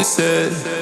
you said.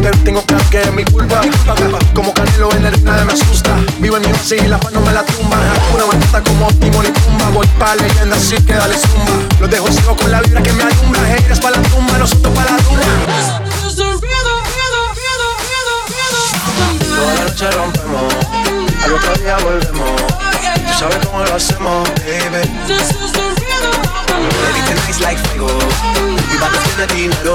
Te tengo claro que es mi culpa Como Canelo en la arena me asusta. Vivo en mi y la paz no me la tumba. Una matata como Timon y Pumba Voy pa' leyenda así que dale zumba. Los dejo ciego con la vibra que me alumbra. Haters pa' la tumba, nosotros pa' la tumba. Toda la noche rompemos Al otro día volvemos. Tú sabes cómo lo hacemos, baby. Baby, tenéis like fuego. Mi banda tiene dinero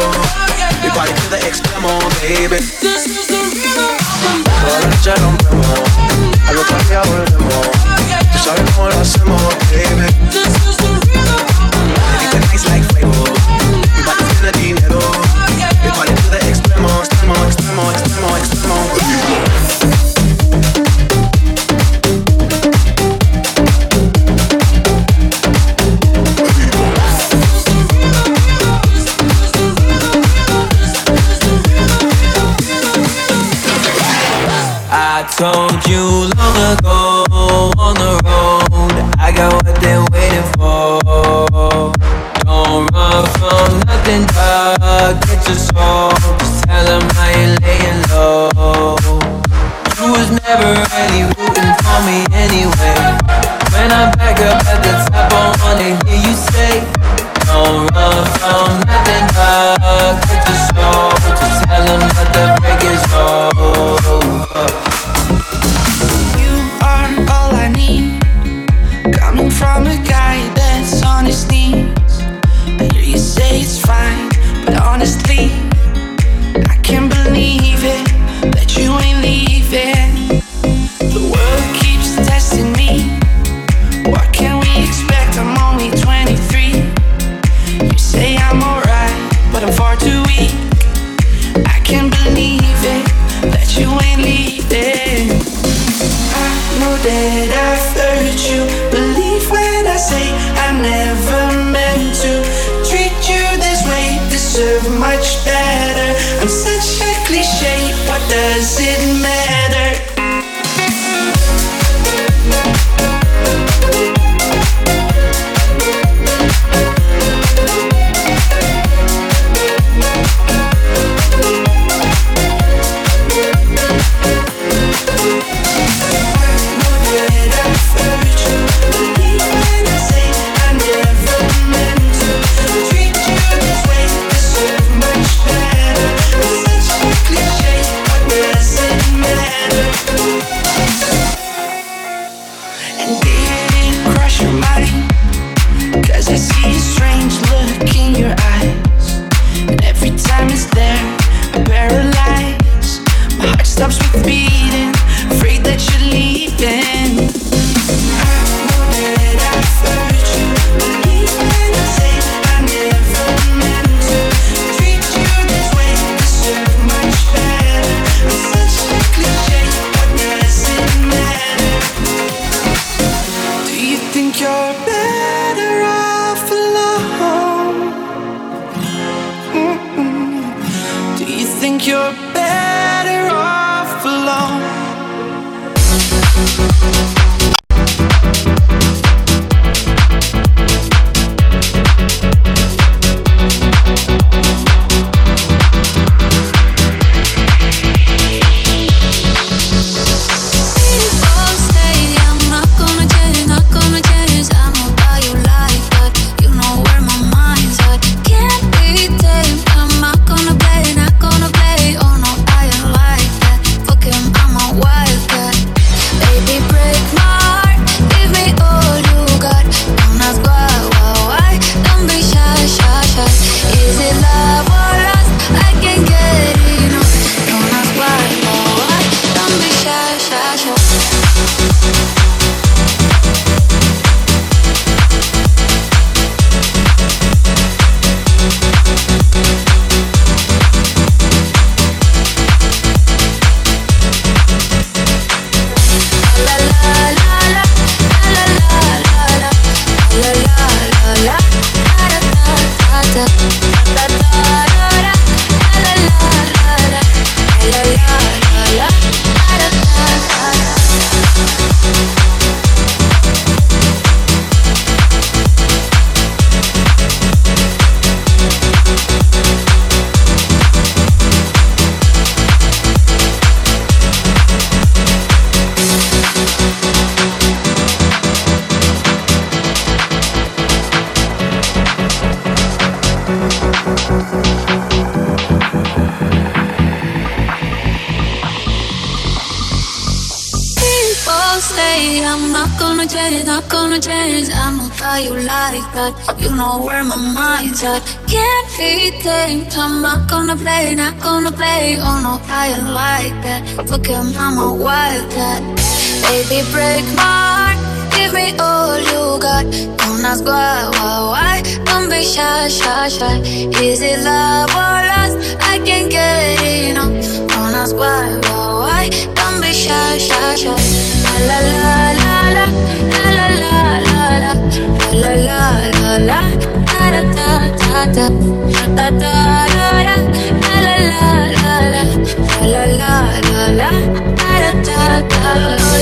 We party to the extremo, baby. This is the rhythm Toda la noche rompemos Al otro día volvemos Tú sabes cómo lo hacemos, baby. This is the rhythm of the nice like fuego We party the dinero We party to the extremo, extremo, extremo, extremo, extremo told you long ago on the road, I got what they're waiting for. Don't run from nothing, dog. Get your soul. Just tell them how you laying low. You was never really rooting for me anyway. When I'm back up at the top, I wanna hear you say, Don't run from nothing, dog. Get your soul. Just tell them that the break is over. I'm not be tamed. I'm not gonna play, not gonna play. Oh no, I like that. Fuck him, I'm a wildcat. Baby, break my heart. Give me all you got. Don't ask why, why, why. Don't be shy, shy, shy. Is it love or lust? I can't get enough. Don't ask why, why, why. Don't be shy, shy, shy. La la la la la la la la la la la la da da da da da da da la la la la la la la la la da da da know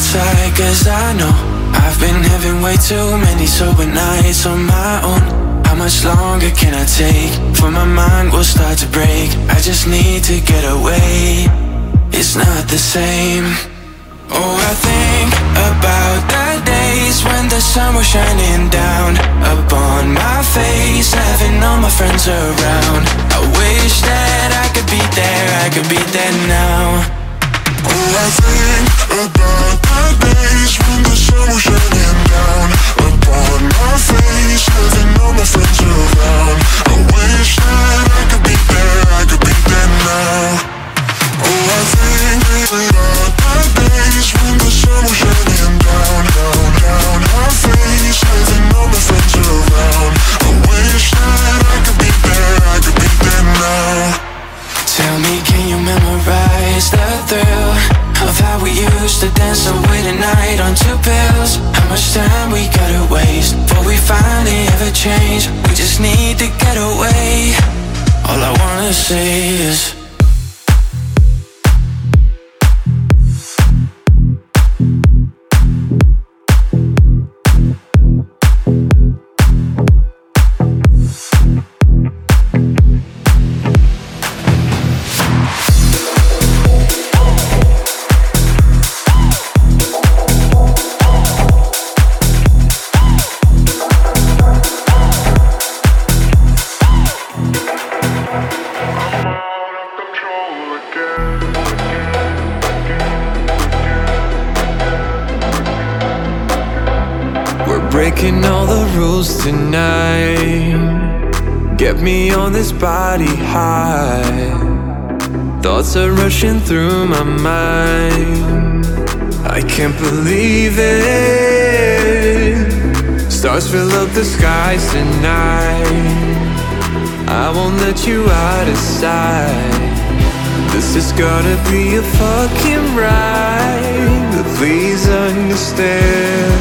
outside cause I know I've been having way too many sober nights on my own How much longer can I take? For my mind will start to break I just need to get away. It's not the same. Oh, I think about the days when the sun was shining down Upon my face, having all my friends around. I wish that I could be there, I could be there now Oh, I think about the days when the sun was shining down upon my face, having all my friends around. I wish that I could be there, I could be there now. Oh, I think about days when the sun was shining to dance away the night on two pills. How much time we gotta waste Before we finally ever change? We just need to get away. All I wanna say is can't believe it. Stars fill up the skies tonight. I won't let you out of sight. This is gonna be a fucking ride. But please understand.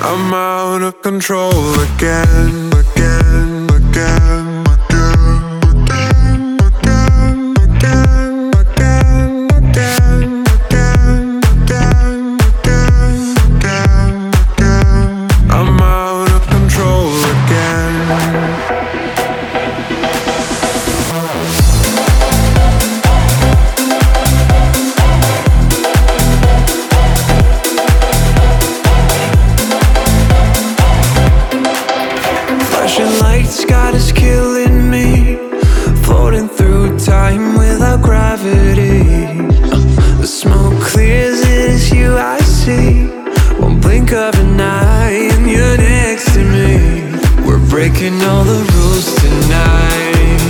I'm out of control again, again, Blink of an eye, and you're next to me. We're breaking all the rules tonight.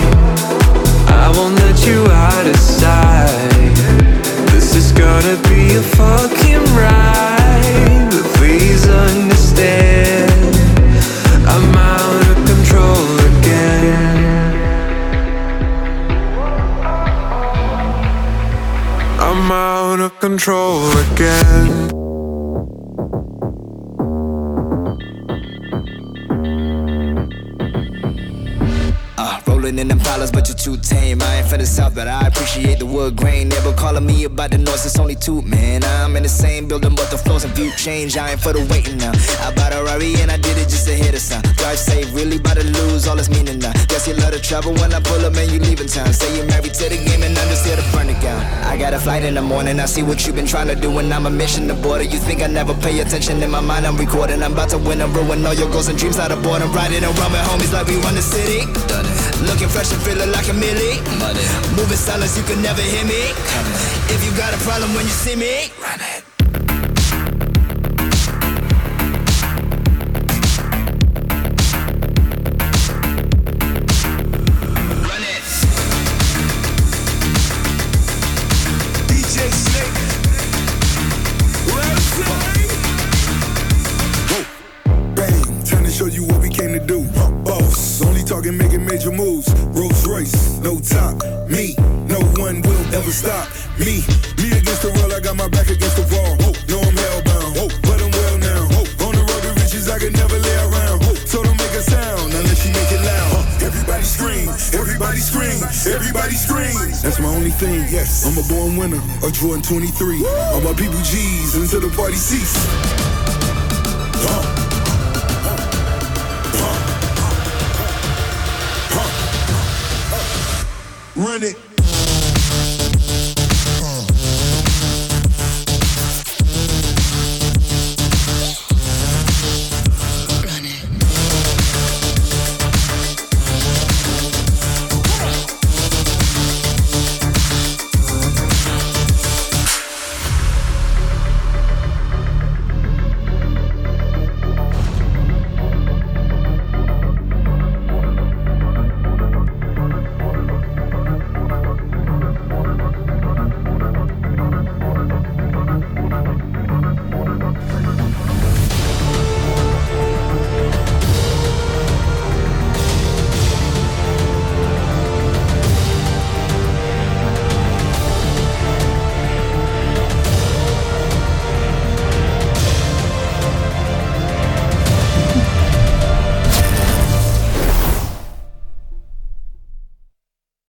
I won't let you out of sight. This is gonna be a fucking ride. But please understand. I'm out of control again. I'm out of control again. Too tame. I ain't from the south, but I appreciate the wood grain. Never calling me about the noise, it's only two, man. I'm in the same building, but the floors and view change. I ain't for the waiting now. I bought a Rari and I did it just to hit a sign. Drive safe, really about to lose all its meaning now. Guess you love the travel when I pull up and you leaving town. Say you're married to the game and to burn it down. I got a flight in the morning, I see what you've been trying to do, and I'm a mission to border. You think I never pay attention in my mind? I'm recording. I'm about to win and ruin all your goals and dreams out of boredom. Riding around with homies like we run the city. Done. Looking fresh and feeling like a millie. Money. Moving silence, you can never hear me. If you got a problem when you see me, run it. Major moves. Rolls Royce, no top. Me, no one will ever stop. Me, me against the world, I got my back against the wall. No, I'm hellbound, but I'm well now. On the road to riches, I can never lay around. So don't make a sound unless you make it loud. Everybody scream, Everybody scream, everybody scream. That's my only thing. Yes, I'm a born winner, a Jordan 23. All my people G's until the party cease. Run it.